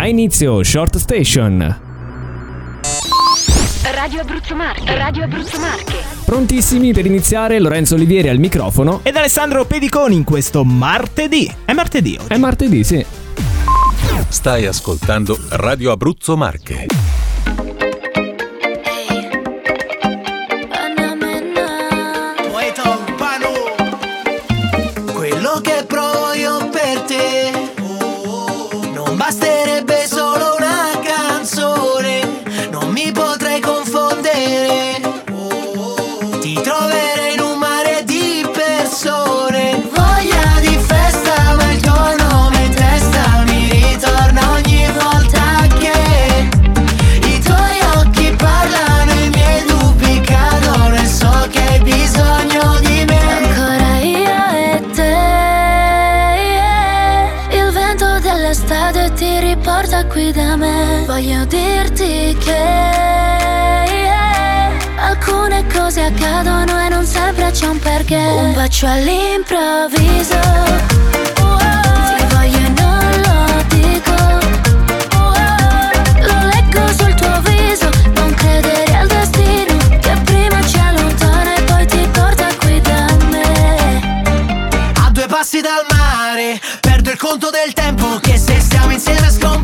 A inizio Short Station. Radio Abruzzo Marche, Radio Abruzzo Marche. Prontissimi per iniziare Lorenzo Olivieri al microfono. Ed Alessandro Pediconi in questo martedì. È martedì oggi. È martedì, sì. Stai ascoltando Radio Abruzzo Marche. Quello che provo io per te Non basterebbe Vento dell'estate ti riporta qui da me. Voglio dirti che Alcune cose accadono e non sempre c'è un perché. Un bacio all'improvviso. Ti voglio e non lo dico. Lo leggo sul tuo viso. Non credere al destino Che prima ci allontana e poi ti porta qui da me. A due passi dal mare, perdo il conto del tempo che se stiamo insieme scompare.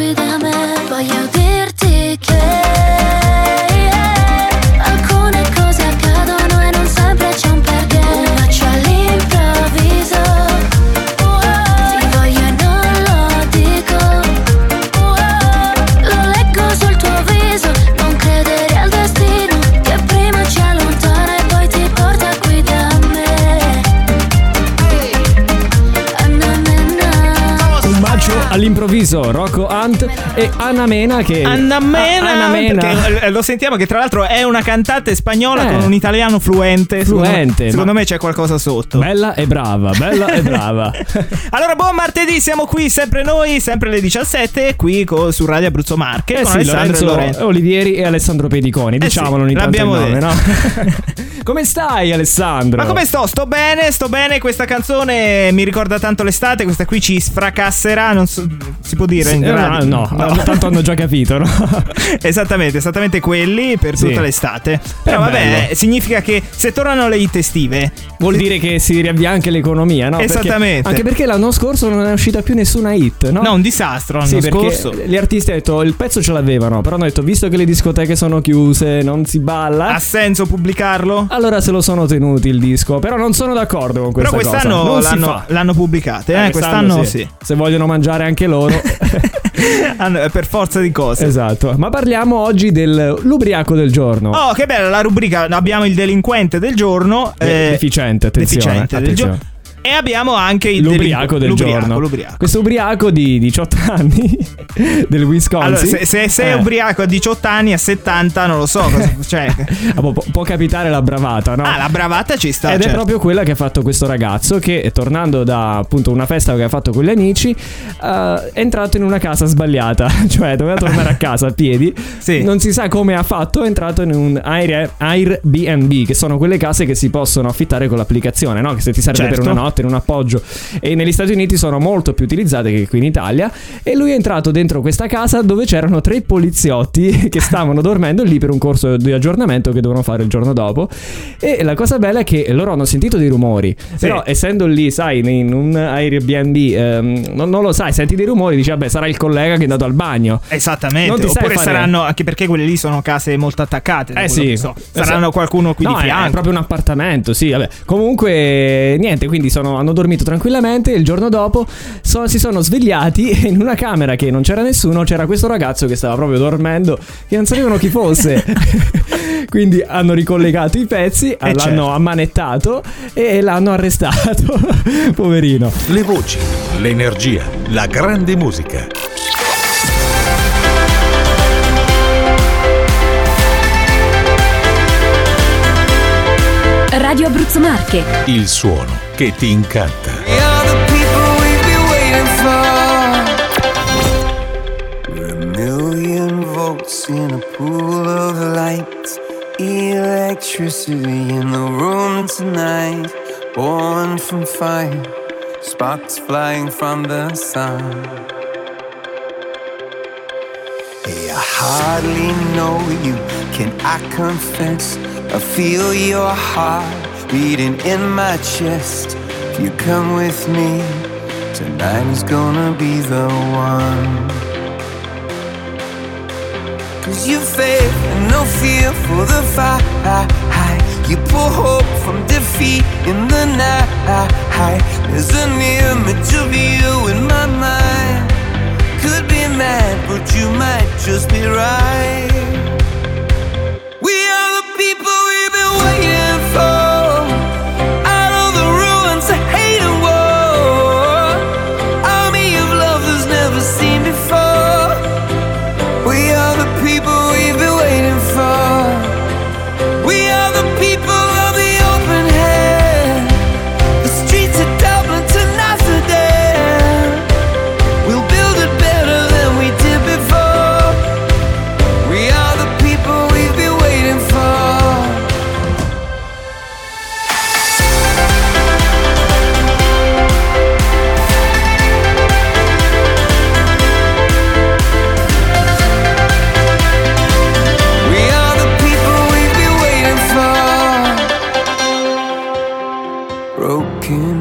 Riporta qui da me Voglio all'improvviso Rocco Hunt e Anna Mena che Anna Mena, Ah, Anna Mena. eh, lo sentiamo che tra l'altro è una cantante spagnola Eh. con un italiano fluente. Secondo- Fluente, Secondo, ma- me c'è qualcosa sotto. Bella e brava, bella e brava. Allora, buon martedì, siamo qui sempre noi, sempre alle 17, qui co- su Radio Abruzzo Marche Eh con sì, Alessandro Lorenzo. Olivieri e Alessandro Pediconi, Eh diciamolo sì, ogni tanto nome, no? Come stai Alessandro? Ma come sto? Sto bene, sto bene. Questa canzone mi ricorda tanto l'estate. Questa qui ci sfracasserà. Non so, si può dire Sì, in eh, radio? no, no, tanto hanno già capito, no? esattamente, esattamente quelli per Sì. tutta l'estate. Però È vabbè, bello. significa che se tornano le hit estive, Vuol dire che si riavvia anche l'economia, no? Perché- Esattamente. anche perché l'anno scorso non è uscita più nessuna hit, no? no, un disastro l'anno Sì, perché scorso. gli artisti hanno detto il pezzo ce l'avevano, però hanno detto visto che le discoteche sono chiuse, non si balla. Ha senso pubblicarlo? Allora se lo sono tenuti il disco, però non sono d'accordo con Però questa cosa. quest'anno Non si l'hanno, l'hanno pubblicate, eh? quest'anno sì. Se vogliono mangiare anche loro. Hanno- per forza di cose. esatto. Ma parliamo oggi dell'ubriaco del giorno. Oh, che bella la rubrica. Abbiamo il delinquente del giorno. Eh, deficiente, attenzione, deficiente del attenzione. E abbiamo anche il L'ubriaco del l'ubriaco, giorno. L'ubriaco. Questo ubriaco di 18 anni del Wisconsin. Allora, se, se sei Eh, ubriaco a 18 anni, a 70, non lo so. cosa- cioè, ah, può, può capitare la bravata, no? ah, la bravata ci sta. Ed è certo. proprio quella che ha fatto questo ragazzo che tornando da appunto una festa che ha fatto con gli amici eh, è entrato in una casa sbagliata, cioè doveva tornare a casa a piedi. Sì. Non si sa come ha fatto, è entrato in un Air- Airbnb, che sono quelle case che si possono affittare con l'applicazione, no? Che se ti serve Certo. per una notte in un appoggio e negli Stati Uniti sono molto più utilizzate che qui in Italia e lui è entrato dentro questa casa dove c'erano tre poliziotti che stavano dormendo lì per un corso di aggiornamento che dovevano fare il giorno dopo e la cosa bella è che loro hanno sentito dei rumori però essendo lì sai in un Airbnb ehm, non, non lo sai senti dei rumori dici vabbè sarà il collega che è andato al bagno Esattamente. Non Oppure fare- saranno, anche perché quelle lì sono case molto attaccate. Eh quello sì, so. Eh, Saranno sì. qualcuno qui no, di fianco. È proprio un appartamento, sì. Vabbè. Comunque, niente, quindi sono- hanno dormito tranquillamente. Il giorno dopo so- si sono svegliati e in una camera che non c'era nessuno c'era questo ragazzo che stava proprio dormendo, che non sapevano chi fosse. quindi hanno ricollegato i pezzi, l'hanno certo. ammanettato e l'hanno arrestato. Poverino. Le voci, l'energia, la grande musica. Radio Abruzzo Marche. Il suono che ti incanta. In a pool of light. Electricity in the room tonight. Born from fire. Sparks flying from the sun. Hey, I hardly know you. Can I confess? I feel your heart beating in my chest. If you come with me, tonight is gonna be the one. Cause you faith and no fear for the fight. You pull hope from defeat in the night. There's an image of you in my mind. Could be mad, but you might just be right.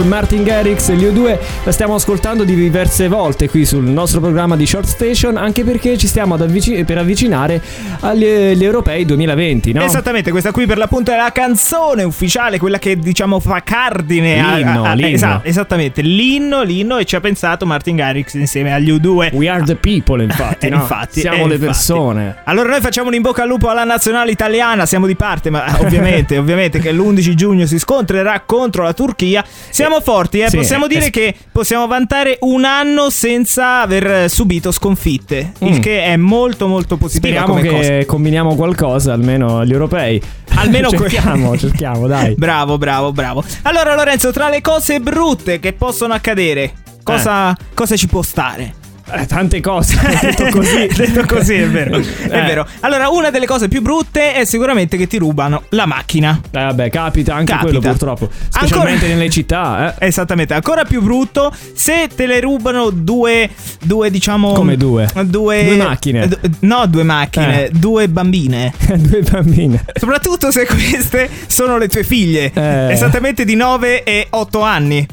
People, Martin Garrix e gli U2 la stiamo ascoltando di diverse volte qui sul nostro programma di Short Station anche perché ci stiamo ad avvici- per avvicinare agli, agli europei 2020, no? Esattamente, questa qui per l'appunto è la canzone ufficiale, quella che diciamo fa cardine L'inno, a- a- l'inno. esa- esattamente, l'inno, l'inno e ci ha pensato Martin Garrix insieme agli U2. We are the people, infatti, no? infatti, siamo eh, le infatti. persone. Allora noi facciamo un in bocca al lupo alla nazionale italiana, siamo di parte, ma ovviamente, ovviamente che l'11 giugno si scontrerà contro la Turchia. Siamo forti, eh? sì, possiamo dire es- che possiamo vantare un anno senza aver subito sconfitte, il Mm. che è molto molto positivo Speriamo che cosa. combiniamo qualcosa, almeno agli europei. Almeno cerchiamo, cerchiamo, dai. Bravo, bravo, bravo. Allora, Lorenzo, tra le cose brutte che possono accadere, cosa, cosa ci può stare? Eh, tante cose, detto così. detto così è vero. È Eh. vero. Allora, una delle cose più brutte è sicuramente che ti rubano la macchina. Eh, vabbè, capita anche Capita. quello purtroppo. Specialmente Ancora- nelle città, eh. Esattamente, ancora più brutto se te le rubano due, due diciamo... Come due? Due, Due macchine. eh, d- no, due macchine, Eh. due bambine. Due bambine. Soprattutto se queste sono le tue figlie, Eh. esattamente di 9 e 8 anni.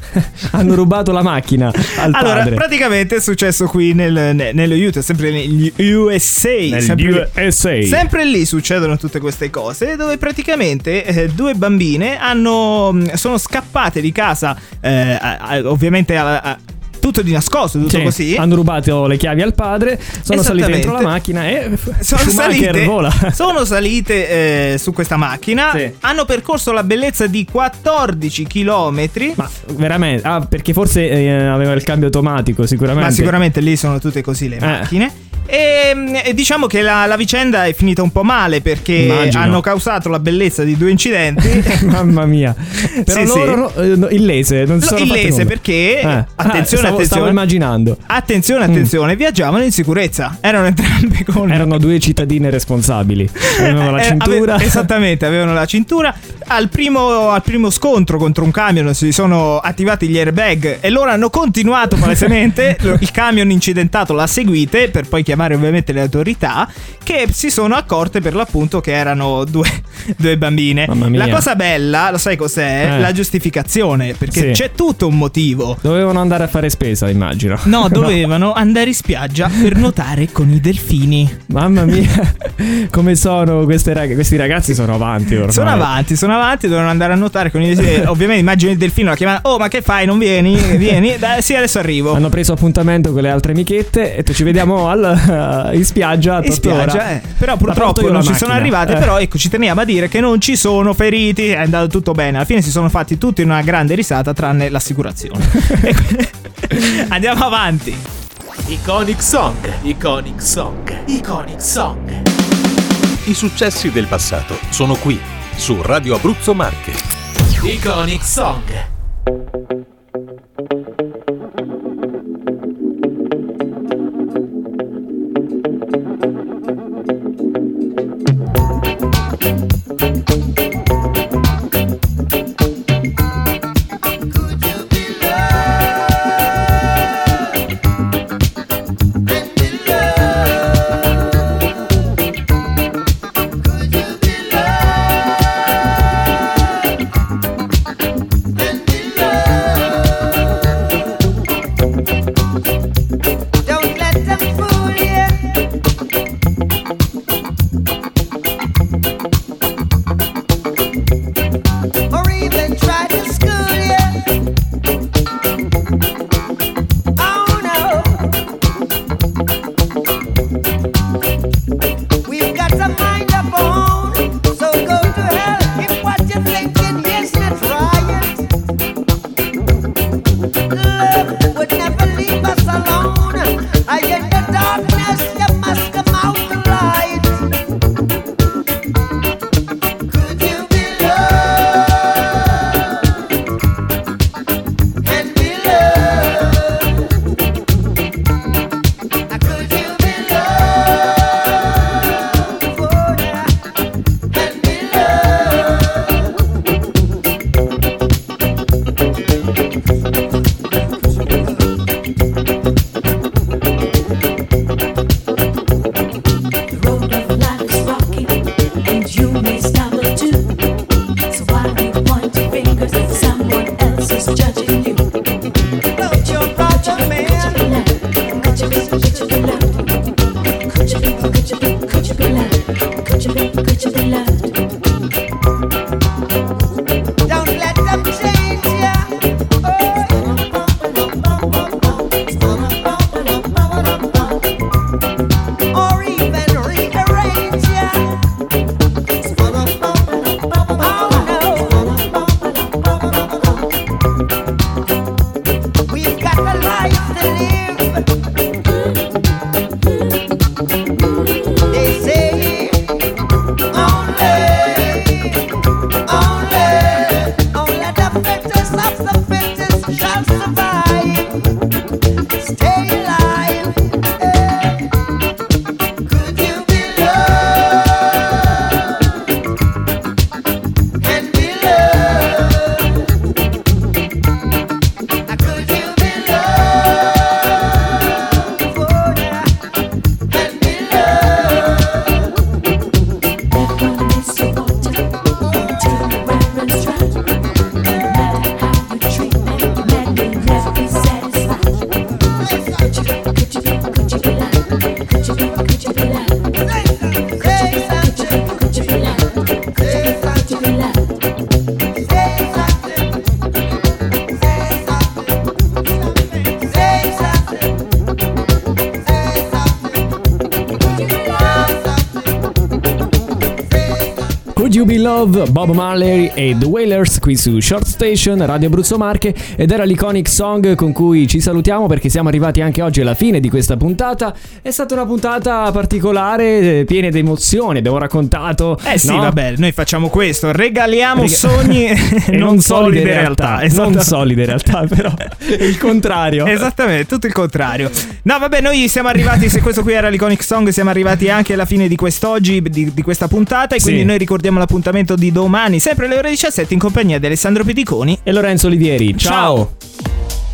Hanno rubato la macchina al allora, praticamente è successo qui nel, ne- nello Utah, sempre negli USA. Sempre, USA. sempre lì succedono tutte queste cose, dove praticamente eh, due bambine hanno, sono scappate di casa, eh, a- a- ovviamente a- tutto di nascosto, tutto Sì, così. Hanno rubato le chiavi al padre, sono salite dentro la macchina e sono Schumacher salite, vola. sono salite eh, su questa macchina, Sì. hanno percorso la bellezza di 14 chilometri. Ma veramente, ah, perché forse eh, aveva il cambio automatico, sicuramente. Ma sicuramente lì sono tutte così le Eh. macchine. E, e diciamo che la, la vicenda è finita un po' male perché Immagino. hanno causato la bellezza di due incidenti. Mamma mia. Però Sì, sì. loro no, eh, no, illese, non sono illese perché, Eh. Ah, attenzione, stavo, attenzione. stavo immaginando. Attenzione, attenzione, viaggiavano in sicurezza. Erano entrambe con. Erano due cittadine responsabili. Avevano la Eh, cintura. ave- esattamente, avevano la cintura. Al primo, al primo scontro contro un camion si sono attivati gli airbag e loro hanno continuato palesemente. il camion incidentato l'ha seguite per poi chiamare ovviamente le autorità che si sono accorte per l'appunto che erano due, due bambine. Mamma mia. La cosa bella, lo sai cos'è? Eh. La giustificazione, perché Sì. c'è tutto un motivo. Dovevano andare a fare spesa, immagino. No, dovevano andare in spiaggia per nuotare con i delfini. Mamma mia, come sono queste rag- questi ragazzi? Sono avanti ormai. Sono avanti, sono avanti, dovevano andare a nuotare con i delfini. Ovviamente immagino il delfino la chiamano. Oh, ma che fai? Non vieni? Vieni? Dai, sì, adesso arrivo. Hanno preso appuntamento con le altre amichette e ci vediamo al- in spiaggia In spiaggia, eh. Però purtroppo non ci sono macchina. arrivate. Eh. Però ecco, ci teniamo a dire che non ci sono feriti. È andato tutto bene. Alla fine si sono fatti tutti una grande risata, tranne l'assicurazione. E que- Andiamo avanti. Iconic Song, Iconic Song, Iconic Song. I successi del passato sono qui, su Radio Abruzzo Marche. Iconic Song. Could you You Be Love, Bob Marley e The Wailers qui su Short Station, Radio Abruzzo Marche ed era l'iconic song con cui ci salutiamo perché siamo arrivati anche oggi alla fine di questa puntata. È stata una puntata particolare, eh, piena di emozioni, abbiamo raccontato... Eh sì, no? vabbè, noi facciamo questo, regaliamo Rega- sogni E non solide in realtà. Non Esattamente. solide in realtà, però il contrario. Esattamente, tutto il contrario. No, vabbè, noi siamo arrivati. Se questo qui era l'Iconic Song, siamo arrivati anche alla fine di quest'oggi, di, di questa puntata. E quindi Sì. noi ricordiamo l'appuntamento di domani, sempre alle ore 17, in compagnia di Alessandro Peticoni. E Lorenzo Olivieri. Ciao.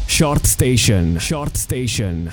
Short Station. Short Station.